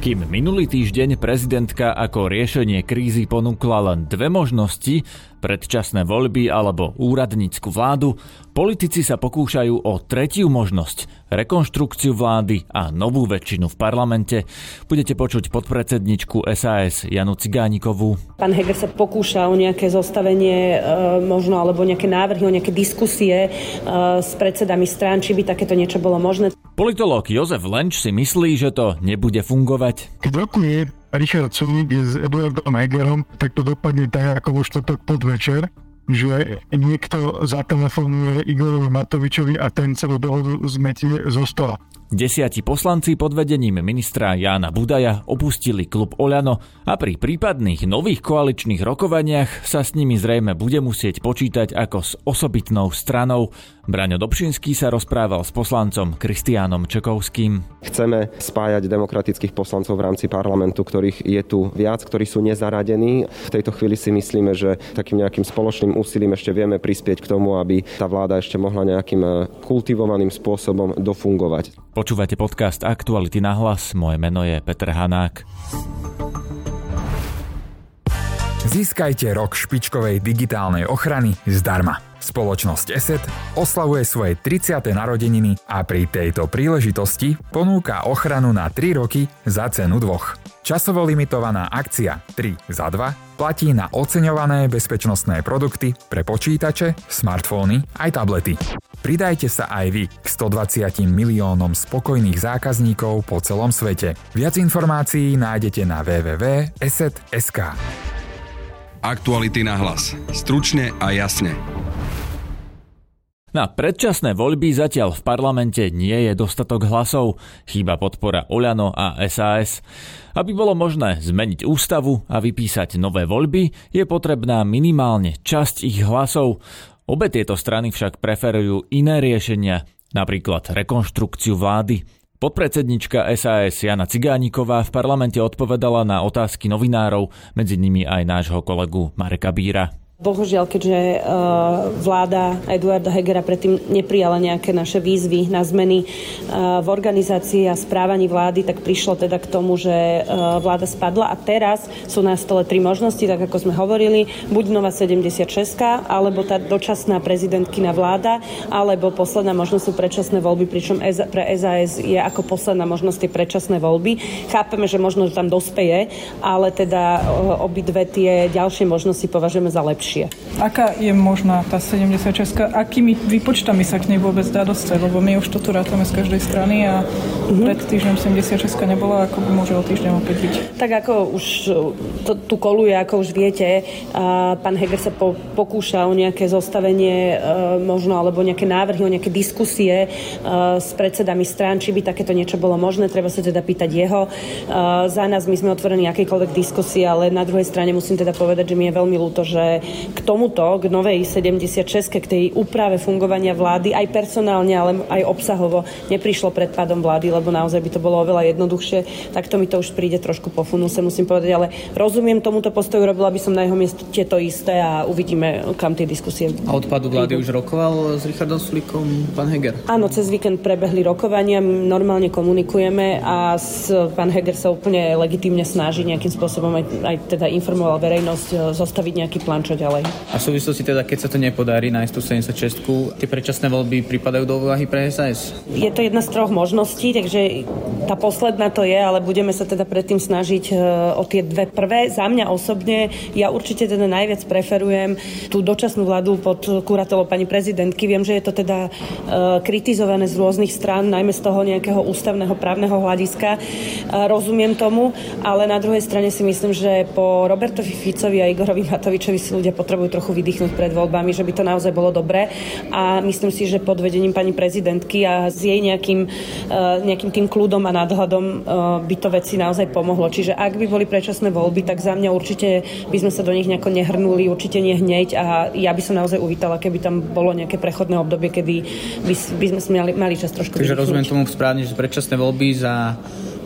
Kým minulý týždeň prezidentka ako riešenie krízy ponúkla len dve možnosti, predčasné voľby alebo úradnícku vládu, politici sa pokúšajú o tretiu možnosť, rekonštrukciu vlády a novú väčšinu v parlamente. Budete počuť podpredsedničku SAS Janu Cigánikovú. Pán Heger sa pokúša o nejaké zostavenie e, možno alebo nejaké návrhy, o nejaké diskusie e, s predsedami strán, či by takéto niečo bolo možné. Politológ Jozef Lenč si myslí, že to nebude fungovať. Keď rokuje Richard Sulik s Eduardom Hegerom, tak to dopadne tak ako vo štvrtok podvečer, že niekto zatelefonuje Igorovi Matovičovi a ten celú dohodu zmetie zo stola. Desiati poslanci pod vedením ministra Jána Budaja opustili klub Oľano a pri prípadných nových koaličných rokovaniach sa s nimi zrejme bude musieť počítať ako s osobitnou stranou. Braňo Dobšinský sa rozprával s poslancom Kristiánom Čekovským. Chceme spájať demokratických poslancov v rámci parlamentu, ktorých je tu viac, ktorí sú nezaradení. V tejto chvíli si myslíme, že takým nejakým spoločným úsilím ešte vieme prispieť k tomu, aby tá vláda ešte mohla nejakým kultivovaným spôsobom dofungovať. Počúvate podcast Aktuality na hlas. Moje meno je Petr Hanák. Získajte rok špičkovej digitálnej ochrany zdarma. Spoločnosť ESET oslavuje svoje 30. narodeniny a pri tejto príležitosti ponúka ochranu na 3 roky za cenu dvoch. Časovo limitovaná akcia 3 za 2 platí na oceňované bezpečnostné produkty pre počítače, smartfóny aj tablety. Pridajte sa aj vy k 120 miliónom spokojných zákazníkov po celom svete. Viac informácií nájdete na www.eset.sk. Aktuality na hlas. Stručne a jasne. Na predčasné voľby zatiaľ v parlamente nie je dostatok hlasov, chýba podpora Oľano a SAS. Aby bolo možné zmeniť ústavu a vypísať nové voľby, je potrebná minimálne časť ich hlasov. Obe tieto strany však preferujú iné riešenia, napríklad rekonštrukciu vlády. Podpredsednička SAS Jana Cigániková v parlamente odpovedala na otázky novinárov, medzi nimi aj nášho kolegu Mareka Bíra. Bohužiaľ, keďže uh, vláda Eduarda Hegera predtým neprijala nejaké naše výzvy na zmeny uh, v organizácii a správaní vlády, tak prišlo teda k tomu, že uh, vláda spadla. A teraz sú na stole tri možnosti, tak ako sme hovorili, buď nová 76 alebo tá dočasná prezidentkina vláda, alebo posledná možnosť sú predčasné voľby, pričom pre SAS je ako posledná možnosť tie predčasné voľby. Chápeme, že možno tam dospeje, ale teda obidve tie ďalšie možnosti považujeme za lepšie lepšie. Aká je možná tá 76? Akými výpočtami sa k nej vôbec dá dostať? Lebo my už to tu rátame z každej strany a mm-hmm. pred týždňom 76 nebola, ako by môže o týždeň opäť byť. Tak ako už to, tu koluje, ako už viete, a pán Heger sa po, pokúša o nejaké zostavenie e, možno, alebo nejaké návrhy, o nejaké diskusie e, s predsedami strán, či by takéto niečo bolo možné. Treba sa teda pýtať jeho. E, za nás my sme otvorení akejkoľvek diskusie, ale na druhej strane musím teda povedať, že mi je veľmi ľúto, že k tomuto, k novej 76, k tej úprave fungovania vlády, aj personálne, ale aj obsahovo, neprišlo pred pádom vlády, lebo naozaj by to bolo oveľa jednoduchšie. Tak to mi to už príde trošku po funuse, musím povedať, ale rozumiem tomuto postoju, robila by som na jeho miesto to isté a uvidíme, kam tie diskusie. A odpadu vlády už rokoval s Richardom Sulikom pán Heger? Áno, cez víkend prebehli rokovania, normálne komunikujeme a s, pán Heger sa úplne legitímne snaží nejakým spôsobom aj, aj teda informoval verejnosť e, zostaviť nejaký plán, čo ďalej ďalej. A v súvislosti teda, keď sa to nepodarí nájsť tú 76 tie predčasné voľby pripadajú do úvahy pre SAS? Je to jedna z troch možností, takže tá posledná to je, ale budeme sa teda predtým snažiť e, o tie dve prvé. Za mňa osobne, ja určite teda najviac preferujem tú dočasnú vládu pod kuratelou pani prezidentky. Viem, že je to teda e, kritizované z rôznych strán, najmä z toho nejakého ústavného právneho hľadiska. E, rozumiem tomu, ale na druhej strane si myslím, že po Robertovi Ficovi a Igorovi Matovičovi si ľudia potrebujú trochu vydýchnuť pred voľbami, že by to naozaj bolo dobré. A myslím si, že pod vedením pani prezidentky a s jej nejakým, uh, nejakým tým kľudom a nadhľadom uh, by to veci naozaj pomohlo. Čiže ak by boli predčasné voľby, tak za mňa určite by sme sa do nich nejako nehrnuli, určite nie hneď a ja by som naozaj uvítala, keby tam bolo nejaké prechodné obdobie, kedy by, by sme mali, mali čas trošku Takže rozumiem tomu správne, že predčasné voľby za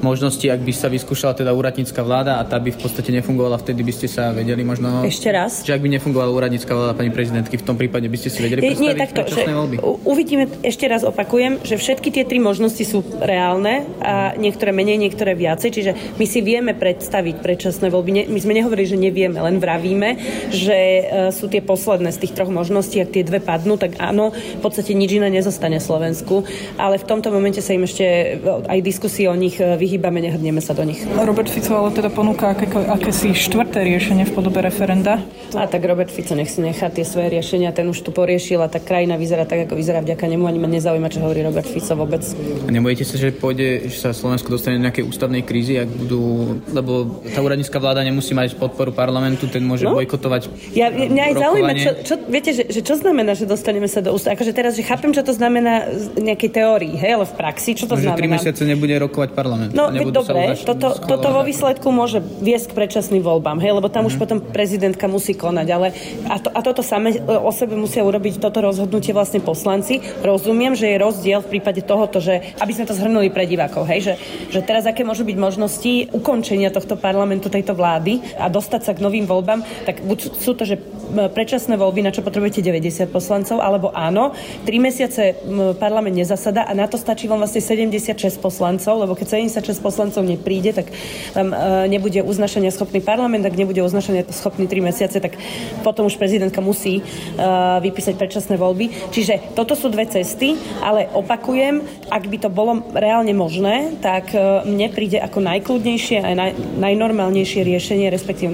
možnosti, ak by sa vyskúšala teda úradnícka vláda a tá by v podstate nefungovala, vtedy by ste sa vedeli možno... Ešte raz? Že ak by nefungovala úradnícka vláda pani prezidentky, v tom prípade by ste si vedeli predstaviť Nie, takto, že voľby? uvidíme, ešte raz opakujem, že všetky tie tri možnosti sú reálne a niektoré menej, niektoré viacej, čiže my si vieme predstaviť predčasné voľby. My sme nehovorili, že nevieme, len vravíme, že e, sú tie posledné z tých troch možností, ak tie dve padnú, tak áno, v podstate nič iné nezostane Slovensku, ale v tomto momente sa im ešte aj diskusie o nich e, vyhýbame, nehrnieme sa do nich. Robert Fico ale teda ponúka aké, akési štvrté riešenie v podobe referenda. A tak Robert Fico nech si nechá tie svoje riešenia, ten už tu poriešil a tá krajina vyzerá tak, ako vyzerá vďaka nemu, ani ma nezaujíma, čo hovorí Robert Fico vôbec. A nebojíte sa, že pôjde, že sa Slovensko dostane do nejakej ústavnej krízy, ak budú, lebo tá úradnícka vláda nemusí mať podporu parlamentu, ten môže no? bojkotovať Ja, mňa aj zaujíma, čo, čo, viete, že, že čo znamená, že dostaneme sa do ústavy? Akože teraz, že chápem, čo to znamená z nejakej teórii, hej, ale v praxi, čo to Môže znamená? 3 mesiace nebude rokovať parlament. No, dobre, toto, toto vo výsledku môže viesť k predčasným voľbám, hej, lebo tam mm-hmm. už potom prezidentka musí konať, ale a, to, a toto samé o sebe musia urobiť toto rozhodnutie vlastne poslanci. Rozumiem, že je rozdiel v prípade tohoto, že aby sme to zhrnuli pre divákov, hej, že, že teraz aké môžu byť možnosti ukončenia tohto parlamentu, tejto vlády a dostať sa k novým voľbám, tak buď sú to, že predčasné voľby, na čo potrebujete 90 poslancov, alebo áno, 3 mesiace parlament nezasada a na to stačí vám vlastne 76 poslancov, lebo keď 76 poslancov nepríde, tak vám e, nebude uznašania schopný parlament, ak nebude uznašania schopný 3 mesiace, tak potom už prezidentka musí uh, vypísať predčasné voľby. Čiže toto sú dve cesty, ale opakujem, ak by to bolo reálne možné, tak uh, mne príde ako najkľudnejšie a naj, najnormálnejšie riešenie, respektíve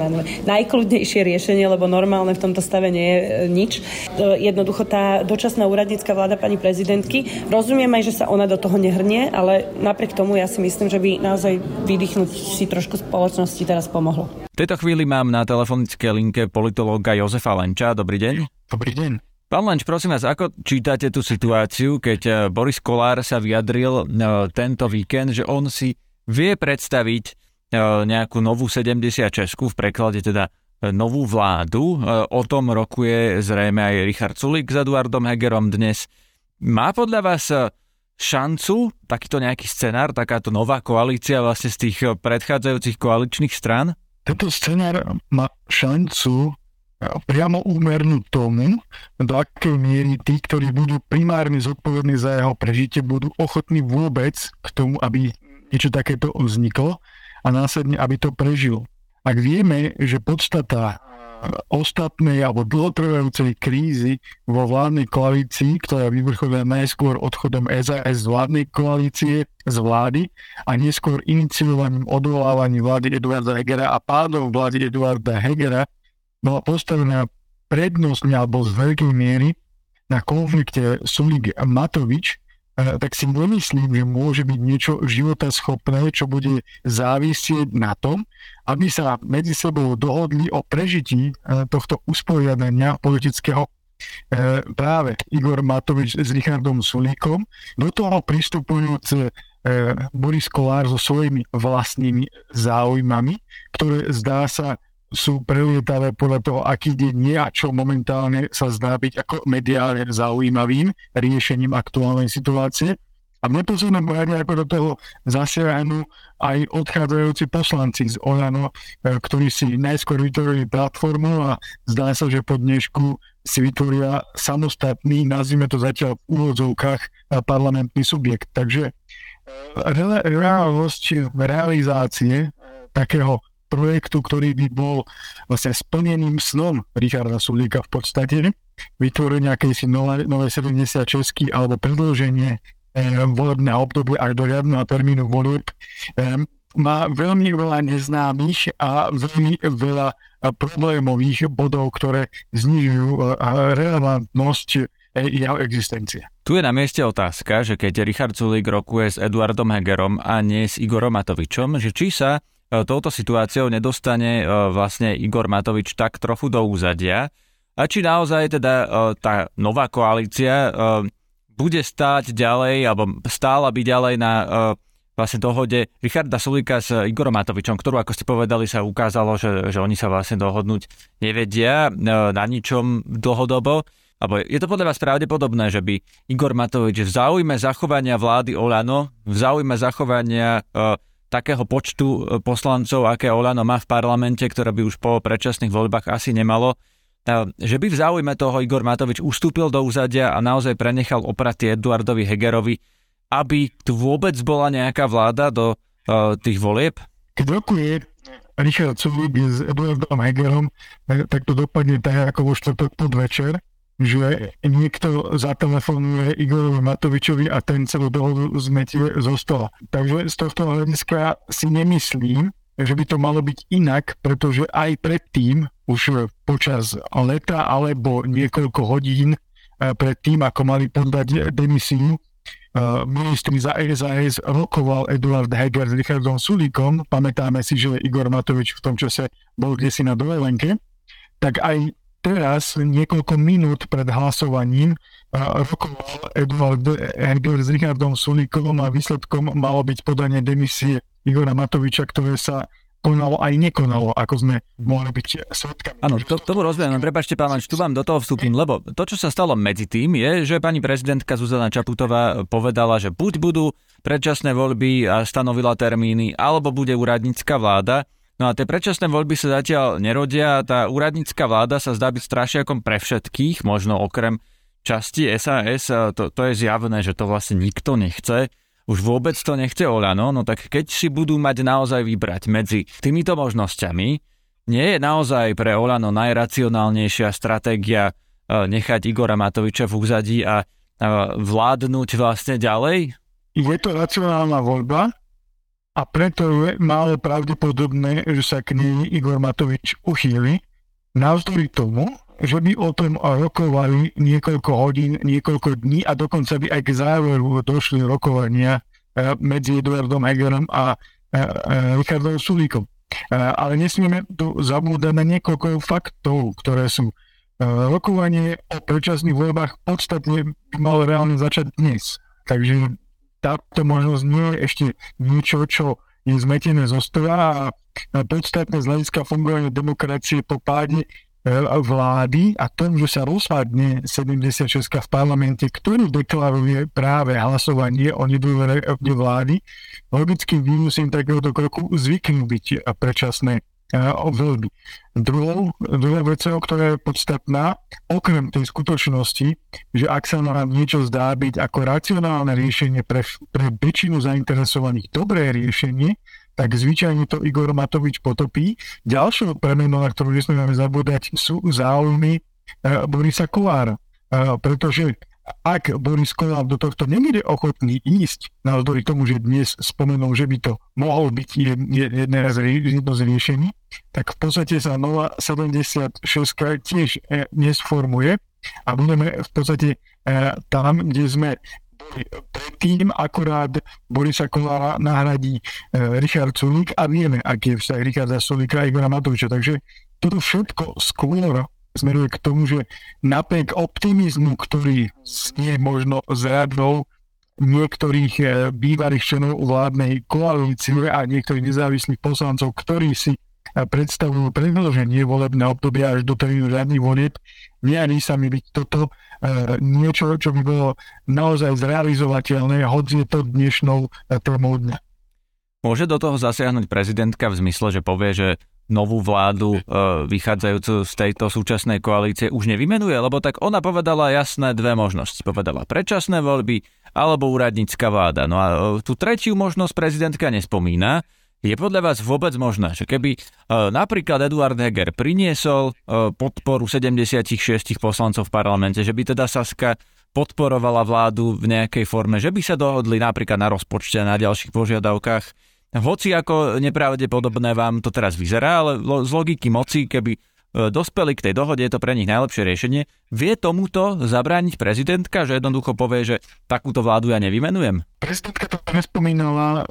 najkľudnejšie riešenie, lebo normálne v tomto stave nie je uh, nič. Uh, jednoducho tá dočasná úradnícka vláda pani prezidentky, rozumiem aj, že sa ona do toho nehrnie, ale napriek tomu ja si myslím, že by naozaj vydýchnuť si trošku spoločnosti teraz pomohlo. V tejto chvíli mám na telefonické linke politológa Jozefa Lenča. Dobrý deň. Dobrý deň. Pán Lenč, prosím vás, ako čítate tú situáciu, keď eh, Boris Kolár sa vyjadril tento víkend, že on si vie predstaviť nejakú novú 76 v preklade teda novú vládu. O tom rokuje zrejme aj Richard Sulik s Eduardom Hegerom dnes. Má podľa vás šancu takýto nejaký scenár, takáto nová koalícia vlastne z tých predchádzajúcich koaličných strán? Tento scenár má šancu priamo úmernú tomu, do akej miery tí, ktorí budú primárne zodpovední za jeho prežitie, budú ochotní vôbec k tomu, aby niečo takéto vzniklo a následne, aby to prežilo. Ak vieme, že podstata ostatnej alebo dlhotrvajúcej krízy vo vládnej koalícii, ktorá vyvrcholila najskôr odchodom SAS z vládnej koalície z vlády a neskôr iniciovaním odvolávaním vlády Eduarda Hegera a pádom vlády Eduarda Hegera bola postavená prednostne alebo z veľkej miery na konflikte Sulik Matovič, tak si nemyslím, že môže byť niečo životaschopné, čo bude závisieť na tom, aby sa medzi sebou dohodli o prežití eh, tohto usporiadania politického eh, práve Igor Matovič s Richardom Sulíkom. Do toho pristupujúc Boris Kolár so svojimi vlastnými záujmami, ktoré zdá sa sú prelietavé podľa toho, aký deň čo momentálne sa zdá byť ako mediálne zaujímavým riešením aktuálnej situácie. A v neposlednom rade ako do toho zasiahnú aj odchádzajúci poslanci z Olano, e, ktorí si najskôr vytvorili platformu a zdá sa, že po dnešku si vytvoria samostatný, nazvime to zatiaľ v úvodzovkách, e, parlamentný subjekt. Takže e, reálnosť realizácie takého projektu, ktorý by bol vlastne splneným snom Richarda Sulíka v podstate, vytvorenie nejakej si nové, nové 76 alebo predĺženie eh, volebného obdobia až do riadneho termínu volieb eh, má veľmi veľa neznámych a veľmi veľa eh, problémových bodov, ktoré znižujú eh, relevantnosť eh, jeho existencie. Tu je na mieste otázka, že keď Richard Sulík rokuje s Eduardom Hegerom a nie s Igorom Matovičom, že či sa touto situáciou nedostane e, vlastne Igor Matovič tak trochu do úzadia a či naozaj teda e, tá nová koalícia bude stáť ďalej alebo stála by ďalej na vlastne dohode Richarda Sulika s Igorom Matovičom, ktorú, ako ste povedali, sa ukázalo, že, že oni sa vlastne dohodnúť nevedia na ničom dlhodobo. Alebo je to podľa vás pravdepodobné, že by Igor Matovič v záujme zachovania vlády Olano, v záujme zachovania uh, takého počtu e, poslancov, aké Olano má v parlamente, ktoré by už po predčasných voľbách asi nemalo, že by v záujme toho Igor Matovič ustúpil do úzadia a naozaj prenechal opraty Eduardovi Hegerovi, aby tu vôbec bola nejaká vláda do uh, tých volieb? Keď rokuje Richard Sulik s Eduardom Hegerom, tak to dopadne tak ako vo štvrtok podvečer, že niekto zatelefonuje Igorovi Matovičovi a ten celú dohodu zmetie zo stola. Takže z tohto hľadiska si nemyslím, že by to malo byť inak, pretože aj predtým, už počas leta alebo niekoľko hodín eh, pred tým, ako mali podať demisiu, eh, ministri za SAS rokoval Eduard Heger s Richardom Sulíkom, pamätáme si, že Igor Matovič v tom čase bol si na dovolenke, tak aj teraz, niekoľko minút pred hlasovaním, rokoval Eduard Heger s Richardom Sulíkom a výsledkom malo byť podanie demisie Igora Matoviča, ktoré sa konalo aj nekonalo, ako sme mohli byť svetkami. Áno, to, tomu rozumiem, prepačte pán Manč, tu vám do toho vstúpim, lebo to, čo sa stalo medzi tým, je, že pani prezidentka Zuzana Čaputová povedala, že buď budú predčasné voľby a stanovila termíny, alebo bude úradnícka vláda. No a tie predčasné voľby sa zatiaľ nerodia a tá úradnícka vláda sa zdá byť strašiakom pre všetkých, možno okrem časti SAS, to, to je zjavné, že to vlastne nikto nechce. Už vôbec to nechce Olano, no tak keď si budú mať naozaj vybrať medzi týmito možnosťami, nie je naozaj pre Olano najracionálnejšia stratégia e, nechať Igora Matoviča v úzadí a vládnuť vlastne ďalej? Je to racionálna voľba, a preto je málo pravdepodobné, že sa k nej Igor Matovič uchýli. Navzdory tomu, že by o tom rokovali niekoľko hodín, niekoľko dní a dokonca by aj k záveru došli rokovania e, medzi Eduardom Hegerom a e, e, Richardom Sulíkom. Ale nesmieme tu zabúdať na niekoľko faktov, ktoré sú. Rokovanie o predčasných voľbách podstatne by malo reálne začať dnes. Takže táto možnosť nie je ešte niečo, čo je zmetené zo stola a podstatné z hľadiska fungovania demokracie po páde e, vlády a tom, že sa rozpadne 76 v parlamente, ktorý deklaruje práve hlasovanie o nedôvere vlády, logickým výnosím takéhoto kroku zvyknú byť predčasné voľby. Druhou, druhá vec, ktorá je podstatná, okrem tej skutočnosti, že ak sa nám niečo zdá byť ako racionálne riešenie pre, pre väčšinu zainteresovaných dobré riešenie, tak zvyčajne to Igor Matovič potopí. Ďalšou premenou, na ktorú nesmieme zabúdať, sú záujmy e, Borisa Kolára. E, pretože ak Boris Kolár do tohto nebude ochotný ísť, navzdory tomu, že dnes spomenul, že by to mohol byť jedné z, jedno z riešení, tak v podstate sa nová 76 tiež e, nesformuje a budeme v podstate e, tam, kde sme boli predtým, akorát Borisa Kolára nahradí e, Richard Sulík a vieme, aký je vzťah Richarda Sulíka a Igora Matoviča. Takže toto všetko skôr smeruje k tomu, že napriek optimizmu, ktorý je možno zradnou niektorých eh, bývalých členov vládnej koalície a niektorých nezávislých poslancov, ktorí si eh, predstavujú predloženie volebné obdobia až do termínu žiadnych volieb, nejaví sa mi byť toto e, niečo, čo by bolo naozaj zrealizovateľné, hoď je to dnešnou témou dňa. Môže do toho zasiahnuť prezidentka v zmysle, že povie, že novú vládu e, vychádzajúcu z tejto súčasnej koalície už nevymenuje? Lebo tak ona povedala jasné dve možnosti. Povedala predčasné voľby alebo úradnícka vláda. No a e, tú tretiu možnosť prezidentka nespomína. Je podľa vás vôbec možné, že keby e, napríklad Eduard Heger priniesol e, podporu 76 poslancov v parlamente, že by teda Saska podporovala vládu v nejakej forme, že by sa dohodli napríklad na rozpočte na ďalších požiadavkách, hoci ako nepravdepodobné vám to teraz vyzerá, ale z logiky moci, keby e, dospeli k tej dohode, je to pre nich najlepšie riešenie. Vie tomuto zabrániť prezidentka, že jednoducho povie, že takúto vládu ja nevymenujem? Prezidentka to nespomínala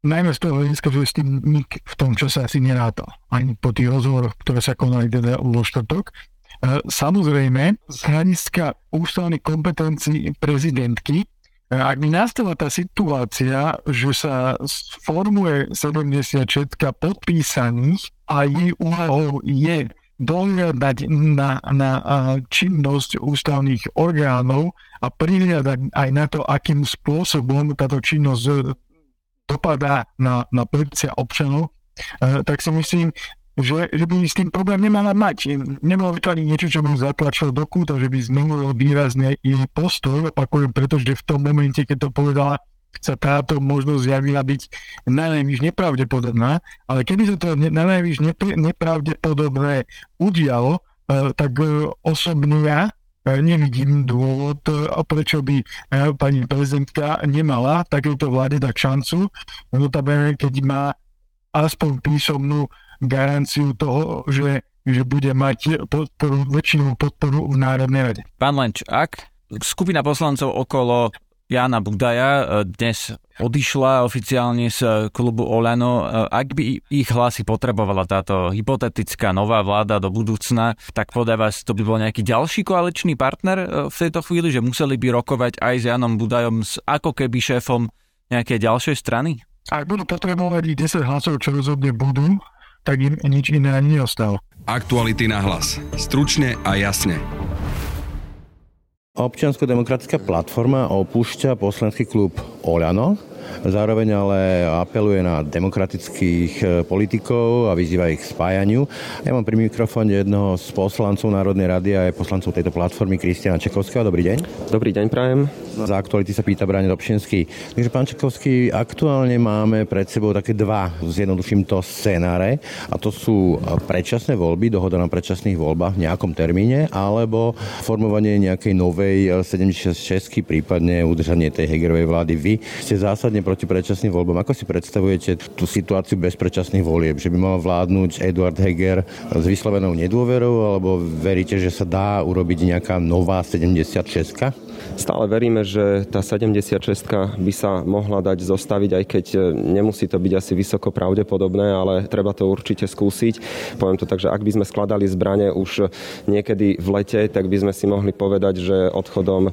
najmä z toho hľadiska, že s tým nik v tom čase asi nerátal. Ani po tých rozhovoroch, ktoré sa konali teda vo štvrtok. E, samozrejme, z hľadiska ústavných kompetencií prezidentky ak by nastala tá situácia, že sa formuje 76 podpísaných a jej úlohou je dohľadať na, na činnosť ústavných orgánov a prihľadať aj na to, akým spôsobom táto činnosť dopadá na, na občanov, e, tak si myslím, že, že by s tým problém nemala mať. Nemalo vytvoriť niečo, čo by zatlačilo do kúta, že by zmenilo výrazne jej postoj, opakujem, pretože v tom momente, keď to povedala, sa táto možnosť zjavila byť najmä nepravdepodobná, ale keby sa to najmä nepravdepodobné udialo, e, tak e, osobne ja e, nevidím dôvod, prečo by pani prezidentka nemala takéto vláde tak šancu, notabene keď má aspoň písomnú garanciu toho, že, že bude mať podporu, väčšinu podporu v Národnej rade. Pán Lenč, ak skupina poslancov okolo Jana Budaja e, dnes odišla oficiálne z klubu Olano. E, ak by ich hlasy potrebovala táto hypotetická nová vláda do budúcna, tak podľa vás to by bol nejaký ďalší koaličný partner e, v tejto chvíli, že museli by rokovať aj s Janom Budajom, s ako keby šéfom nejakej ďalšej strany? Ak budú potrebovať 10 hlasov, čo rozhodne budú, tak im nič iné ani neostalo. Aktuality na hlas. Stručne a jasne. Občiansko-demokratická platforma opúšťa poslanský klub Oľano Zároveň ale apeluje na demokratických e, politikov a vyzýva ich k spájaniu. Ja mám pri mikrofóne jednoho z poslancov Národnej rady a aj poslancov tejto platformy Kristiana Čekovského. Dobrý deň. Dobrý deň, prajem. Za aktuality sa pýta Brane Dobšinský. Takže pán Čekovský, aktuálne máme pred sebou také dva, zjednoduším to, scenáre a to sú predčasné voľby, dohoda na predčasných voľbách v nejakom termíne alebo formovanie nejakej novej 76 prípadne udržanie tej Hegerovej vlády. Vy ste zásadne zásadne proti predčasným voľbám. Ako si predstavujete tú situáciu bez predčasných volieb? Že by mal vládnuť Eduard Heger s vyslovenou nedôverou, alebo veríte, že sa dá urobiť nejaká nová 76? Stále veríme, že tá 76 by sa mohla dať zostaviť, aj keď e, nemusí to byť asi vysoko pravdepodobné, ale treba to určite skúsiť. Poviem to tak, že ak by sme skladali zbranie už niekedy v lete, tak by sme si mohli povedať, že odchodom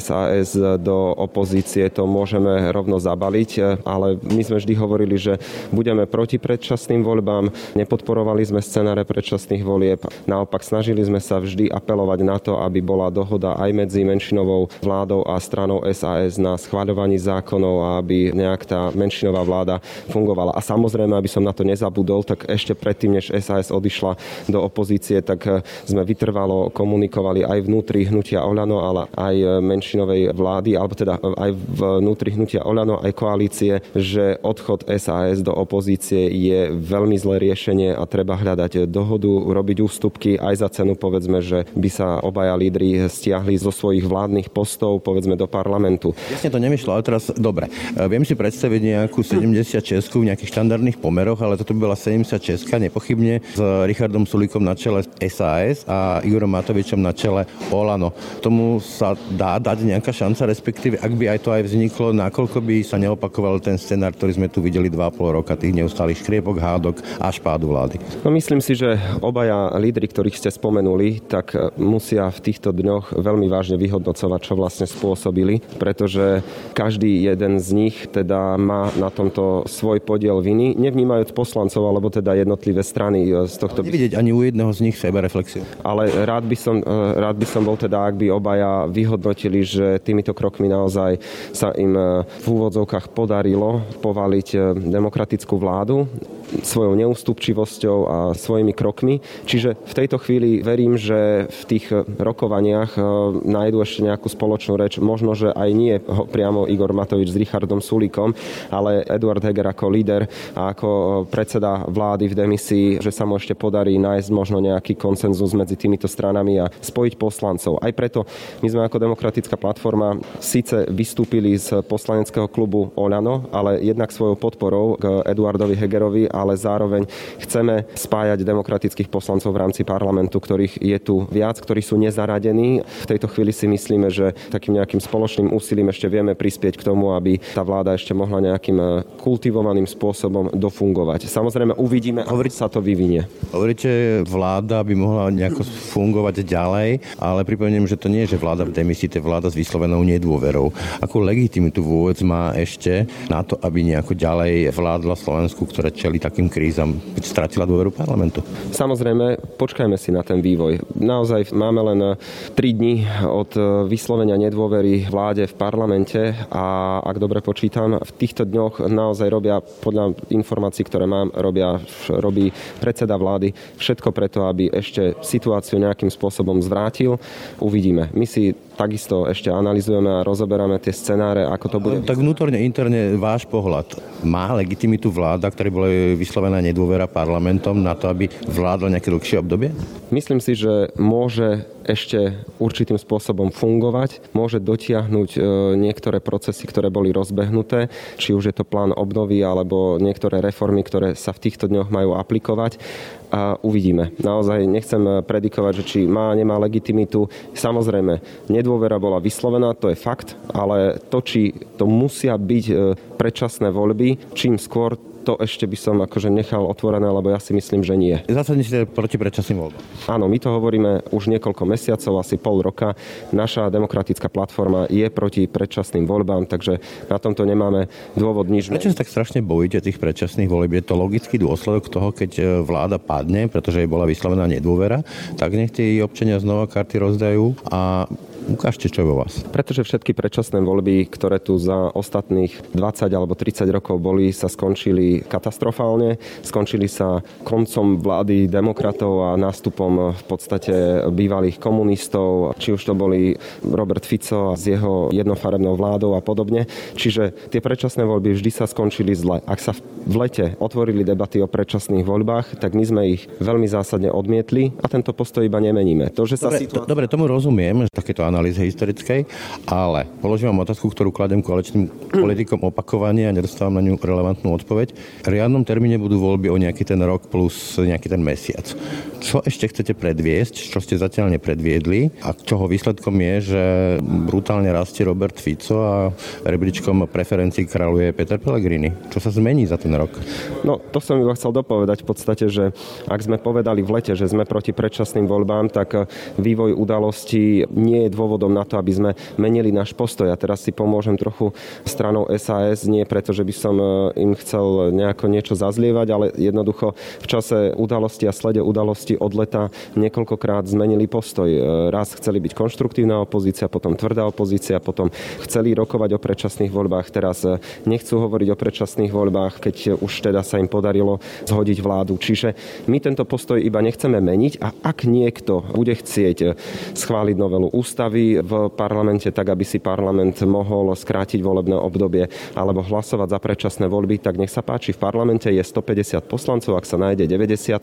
SAS do opozície to môžeme rovno zabaliť, e, ale my sme vždy hovorili, že budeme proti predčasným voľbám, nepodporovali sme scenáre predčasných volieb, naopak snažili sme sa vždy apelovať na to, aby bola dohoda aj medzi menšinovou vládou a stranou SAS na schváľovaní zákonov a aby nejak tá menšinová vláda fungovala. A samozrejme, aby som na to nezabudol, tak ešte predtým, než SAS odišla do opozície, tak eh, sme vytrvalo komunikovali aj vnútri hnutia Oľano, ale aj menšinovej vlády, alebo teda aj vnútri hnutia Oľano, aj koalície, že odchod SAS do opozície je veľmi zlé riešenie a treba hľadať dohodu, robiť ústupky aj za cenu, povedzme, že by sa obaja lídry stiahli zo svojich vládnych postov, povedzme, do parlamentu. Jasne to nemyšlo, ale teraz dobre. E, viem si predstaviť nejakú 76 v nejakých štandardných pomeroch, ale toto by bola 76 nepochybne s Richardom Sulíkom na čele SAS a Igorom Matovičom na čele Olano. Tomu sa dá dať nejaká šanca, respektíve ak by aj to aj vzniklo, nakoľko by sa neopakoval ten scenár, ktorý sme tu videli 2,5 roka, tých neustálých škriepok, hádok a špádu vlády. No myslím si, že obaja lídry, ktorých ste spomenuli, tak musia v týchto dňoch veľmi vážne vyhodnocovať, čo vlastne spôsobili, pretože každý jeden z nich teda má na tomto svoj podiel viny, nevnímajúc poslancov alebo teda jednotlivé strany e, z tohto. Nevidieť ani u jedného z nich seba reflexiu. Ale rád by som, e, rád by som bol teda, ak by obaja vyhodnotili, že týmito krokmi naozaj sa im e, v úvodzovkách podarilo povaliť demokratickú vládu svojou neústupčivosťou a svojimi krokmi. Čiže v tejto chvíli verím, že v tých rokovaniach nájdu ešte nejakú spoločnú reč. Možno, že aj nie priamo Igor Matovič s Richardom Sulíkom, ale Eduard Heger ako líder a ako predseda vlády v demisii, že sa mu ešte podarí nájsť možno nejaký konsenzus medzi týmito stranami a spojiť poslancov. Aj preto my sme ako demokratická platforma síce vystúpili z poslaneckého klubu Olano, ale jednak svojou podporou k Eduardovi Hegerovi, ale zároveň chceme spájať demokratických poslancov v rámci parlamentu, ktorých je tu viac, ktorí sú nezaradení. V tejto chvíli si myslíme, že takým nejakým spoločným úsilím ešte vieme prispieť k tomu, aby tá vláda ešte mohla nejakým e, kultivovaným spôsobom dofungovať. Samozrejme uvidíme, ako sa to vyvinie. Hovoríte, vláda by mohla nejako fungovať ďalej, ale pripomeniem, že to nie je, že vláda v demisii, to je vláda s vyslovenou nedôverou. Akú legitimitu vôbec má ešte na to, aby nejako ďalej vládla Slovensku, ktoré čeli takým krízam, stratila dôveru parlamentu? Samozrejme, počkajme si na ten vývoj. Naozaj máme len 3 dní od vyslovenia nedôvery vláde v parlamente a ak dobre počítam, v týchto dňoch naozaj robia, podľa informácií, ktoré mám, robia, robí predseda vlády všetko preto, aby ešte situáciu nejakým spôsobom zvrátil. Uvidíme. My si takisto ešte analizujeme a rozoberáme tie scenáre, ako to bude. Tak vnútorne, interne váš pohľad. Má legitimitu vláda, ktorý bola vyslovená nedôvera parlamentom na to, aby vládla nejaké dlhšie obdobie? Myslím si, že môže ešte určitým spôsobom fungovať, môže dotiahnuť e, niektoré procesy, ktoré boli rozbehnuté, či už je to plán obnovy alebo niektoré reformy, ktoré sa v týchto dňoch majú aplikovať a uvidíme. Naozaj nechcem predikovať, že či má, nemá legitimitu. Samozrejme, nedôvera bola vyslovená, to je fakt, ale to, či to musia byť e, predčasné voľby, čím skôr to ešte by som akože nechal otvorené, lebo ja si myslím, že nie. Zásadne ste proti predčasným voľbám. Áno, my to hovoríme už niekoľko mesiacov, asi pol roka. Naša demokratická platforma je proti predčasným voľbám, takže na tomto nemáme dôvod nič. Prečo sa tak strašne bojíte tých predčasných volieb? Je to logický dôsledok toho, keď e, vláda padne, pretože jej bola vyslovená nedôvera, tak nech tí občania znova karty rozdajú a Ukážte, čo je vo vás. Pretože všetky predčasné voľby, ktoré tu za ostatných 20 alebo 30 rokov boli, sa skončili katastrofálne. Skončili sa koncom vlády demokratov a nástupom v podstate bývalých komunistov, či už to boli Robert Fico s jeho jednofarebnou vládou a podobne. Čiže tie predčasné voľby vždy sa skončili zle. Ak sa v lete otvorili debaty o predčasných voľbách, tak my sme ich veľmi zásadne odmietli a tento postoj iba nemeníme. To, že sa dobre, situácia... dobre, tomu rozumiem, že takéto analýze historickej, ale položím vám otázku, ktorú kladem koaličným politikom opakovane a nedostávam na ňu relevantnú odpoveď. V riadnom termíne budú voľby o nejaký ten rok plus nejaký ten mesiac. Čo ešte chcete predviesť, čo ste zatiaľ nepredviedli a čoho výsledkom je, že brutálne rastie Robert Fico a rebríčkom preferencií kráľuje Peter Pellegrini. Čo sa zmení za ten rok? No, to som iba chcel dopovedať v podstate, že ak sme povedali v lete, že sme proti predčasným voľbám, tak vývoj udalostí nie je dôvod dôvodom na to, aby sme menili náš postoj. A teraz si pomôžem trochu stranou SAS, nie preto, že by som e, im chcel nejako niečo zazlievať, ale jednoducho v čase udalosti a slede udalosti od leta niekoľkokrát zmenili postoj. E, raz chceli byť konštruktívna opozícia, potom tvrdá opozícia, potom chceli rokovať o predčasných voľbách, teraz e, nechcú hovoriť o predčasných voľbách, keď už teda sa im podarilo zhodiť vládu. Čiže my tento postoj iba nechceme meniť a ak niekto bude chcieť schváliť novelu ústavy v parlamente tak, aby si parlament mohol skrátiť volebné obdobie alebo hlasovať za predčasné voľby, tak nech sa páči. V parlamente je 150 poslancov, ak sa nájde 90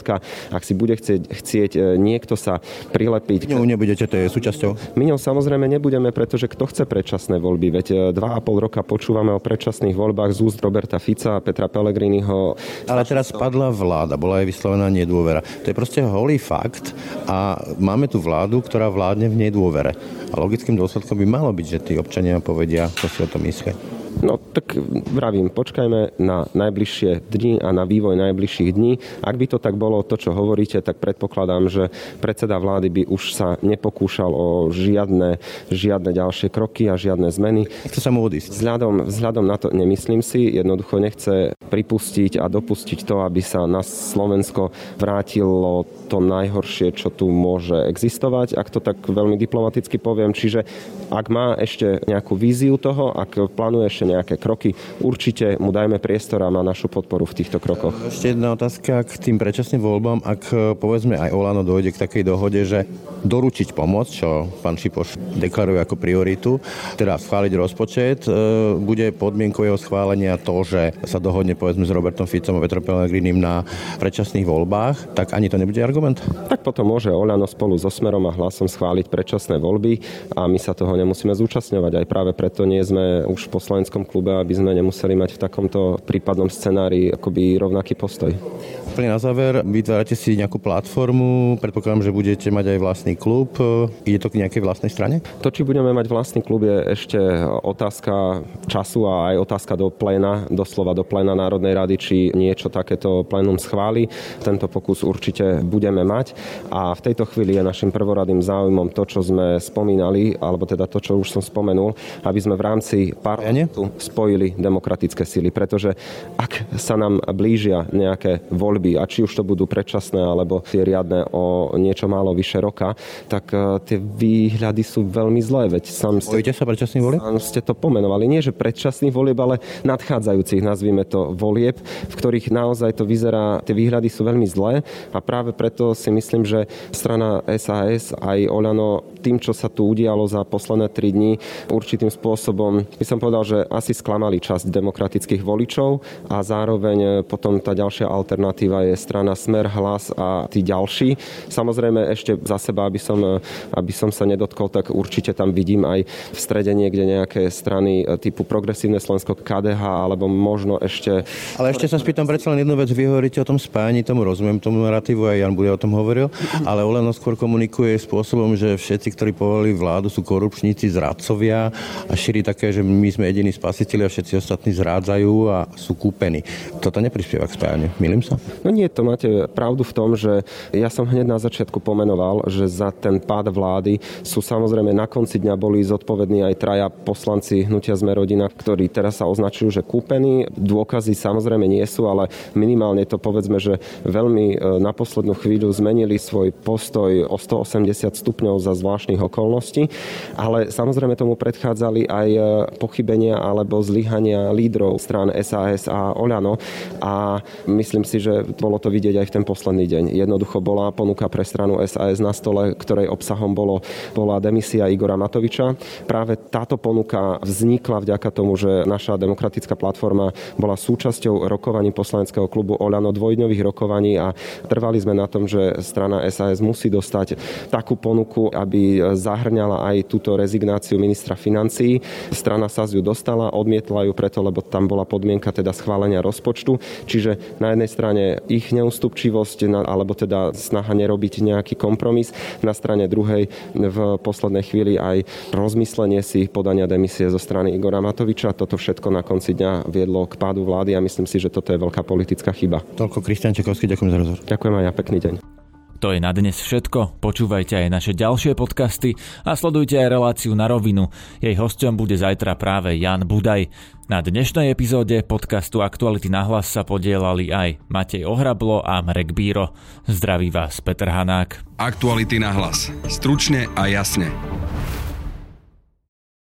ak si bude chcieť, chcieť e, niekto sa prilepiť. Ňou nebudete, to je súčasťou? My ňou samozrejme nebudeme, pretože kto chce predčasné voľby? Veď 2,5 e, roka počúvame o predčasných voľbách z úst Roberta Fica a Petra Pellegriniho. Ale teraz padla vláda, bola aj vyslovená nedôvera. To je proste holý fakt a máme tu vládu, ktorá vládne v nedôvere. A logickým dôsledkom by malo byť, že tí občania povedia, čo si o tom myslia. No tak vravím, počkajme na najbližšie dni a na vývoj najbližších dní. Ak by to tak bolo, to, čo hovoríte, tak predpokladám, že predseda vlády by už sa nepokúšal o žiadne, žiadne ďalšie kroky a žiadne zmeny. Chce sa mu odísť. Vzhľadom, vzhľadom na to nemyslím si, jednoducho nechce pripustiť a dopustiť to, aby sa na Slovensko vrátilo to najhoršie, čo tu môže existovať, ak to tak veľmi diplomaticky poviem. Čiže ak má ešte nejakú víziu toho, ak plánuje ešte nejaké kroky, určite mu dajme priestor a má našu podporu v týchto krokoch. Ešte jedna otázka k tým predčasným voľbám. Ak povedzme aj Olano dojde k takej dohode, že doručiť pomoc, čo pán Šipoš deklaruje ako prioritu, teda schváliť rozpočet, e, bude podmienkou jeho schválenia to, že sa dohodne povedzme s Robertom Ficom a Petrom Pellegrinim na predčasných voľbách, tak ani to nebude argument? Tak potom môže Oľano spolu so Smerom a hlasom schváliť predčasné voľby a my sa toho nemusíme zúčastňovať. Aj práve preto nie sme už v poslaneckom klube, aby sme nemuseli mať v takomto prípadnom scenári akoby rovnaký postoj. Úplne na záver, vytvárate si nejakú platformu, predpokladám, že budete mať aj vlastný klub. Ide to k nejakej vlastnej strane? To, či budeme mať vlastný klub, je ešte otázka času a aj otázka do pléna, doslova do pléna Národnej rady, či niečo takéto plénum schváli. Tento pokus určite budeme mať a v tejto chvíli je našim prvoradým záujmom to, čo sme spomínali, alebo teda to, čo už som spomenul, aby sme v rámci parlamentu spojili demokratické sily, pretože ak sa nám blížia nejaké voľby, voľby, a či už to budú predčasné alebo tie riadne o niečo málo vyše roka, tak e, tie výhľady sú veľmi zlé. Veď sám ste, Bojíte sa predčasných volieb? Áno, ste to pomenovali. Nie, že predčasných volieb, ale nadchádzajúcich, nazvime to, volieb, v ktorých naozaj to vyzerá, tie výhľady sú veľmi zlé a práve preto si myslím, že strana SAS aj Oľano tým, čo sa tu udialo za posledné tri dní, určitým spôsobom, by som povedal, že asi sklamali časť demokratických voličov a zároveň potom tá ďalšia alternatíva je strana Smer, Hlas a tí ďalší. Samozrejme ešte za seba, aby som, aby som sa nedotkol, tak určite tam vidím aj v strede niekde nejaké strany typu Progresívne Slovensko, KDH alebo možno ešte... Ale ešte sa spýtam predsa len jednu vec. Vy hovoríte o tom spájaní, tomu rozumiem, tomu narratívu, aj Jan bude o tom hovoril, ale Oleno skôr komunikuje spôsobom, že všetci, ktorí povolili vládu, sú korupčníci, zradcovia a šíri také, že my sme jediní spasiteľi a všetci ostatní zrádzajú a sú kúpení. Toto neprispieva k spájaniu. Milím sa? No nie, to máte pravdu v tom, že ja som hneď na začiatku pomenoval, že za ten pád vlády sú samozrejme na konci dňa boli zodpovední aj traja poslanci hnutia sme rodina, ktorí teraz sa označujú, že kúpení. Dôkazy samozrejme nie sú, ale minimálne to povedzme, že veľmi e, na poslednú chvíľu zmenili svoj postoj o 180 stupňov za zvláštnych okolností, ale samozrejme tomu predchádzali aj e, pochybenia alebo zlyhania lídrov strán SAS a Oľano a myslím si, že bolo to vidieť aj v ten posledný deň. Jednoducho bola ponuka pre stranu SAS na stole, ktorej obsahom bolo, bola demisia Igora Matoviča. Práve táto ponuka vznikla vďaka tomu, že naša demokratická platforma bola súčasťou rokovaní poslaneckého klubu Oľano dvojdňových rokovaní a trvali sme na tom, že strana SAS musí dostať takú ponuku, aby zahrňala aj túto rezignáciu ministra financí. Strana sa ju dostala, odmietla ju preto, lebo tam bola podmienka teda schválenia rozpočtu. Čiže na jednej strane ich neústupčivosť, alebo teda snaha nerobiť nejaký kompromis, na strane druhej v poslednej chvíli aj rozmyslenie si podania demisie zo strany Igora Matoviča. Toto všetko na konci dňa viedlo k pádu vlády a myslím si, že toto je veľká politická chyba. Toľko Kristian Čekovský, ďakujem za rozhovor. Ďakujem aj ja, pekný deň. To je na dnes všetko. Počúvajte aj naše ďalšie podcasty a sledujte aj reláciu na rovinu. Jej hostom bude zajtra práve Jan Budaj. Na dnešnej epizóde podcastu Aktuality na hlas sa podielali aj Matej Ohrablo a Marek Bíro. Zdraví vás Peter Hanák. Aktuality na hlas. Stručne a jasne.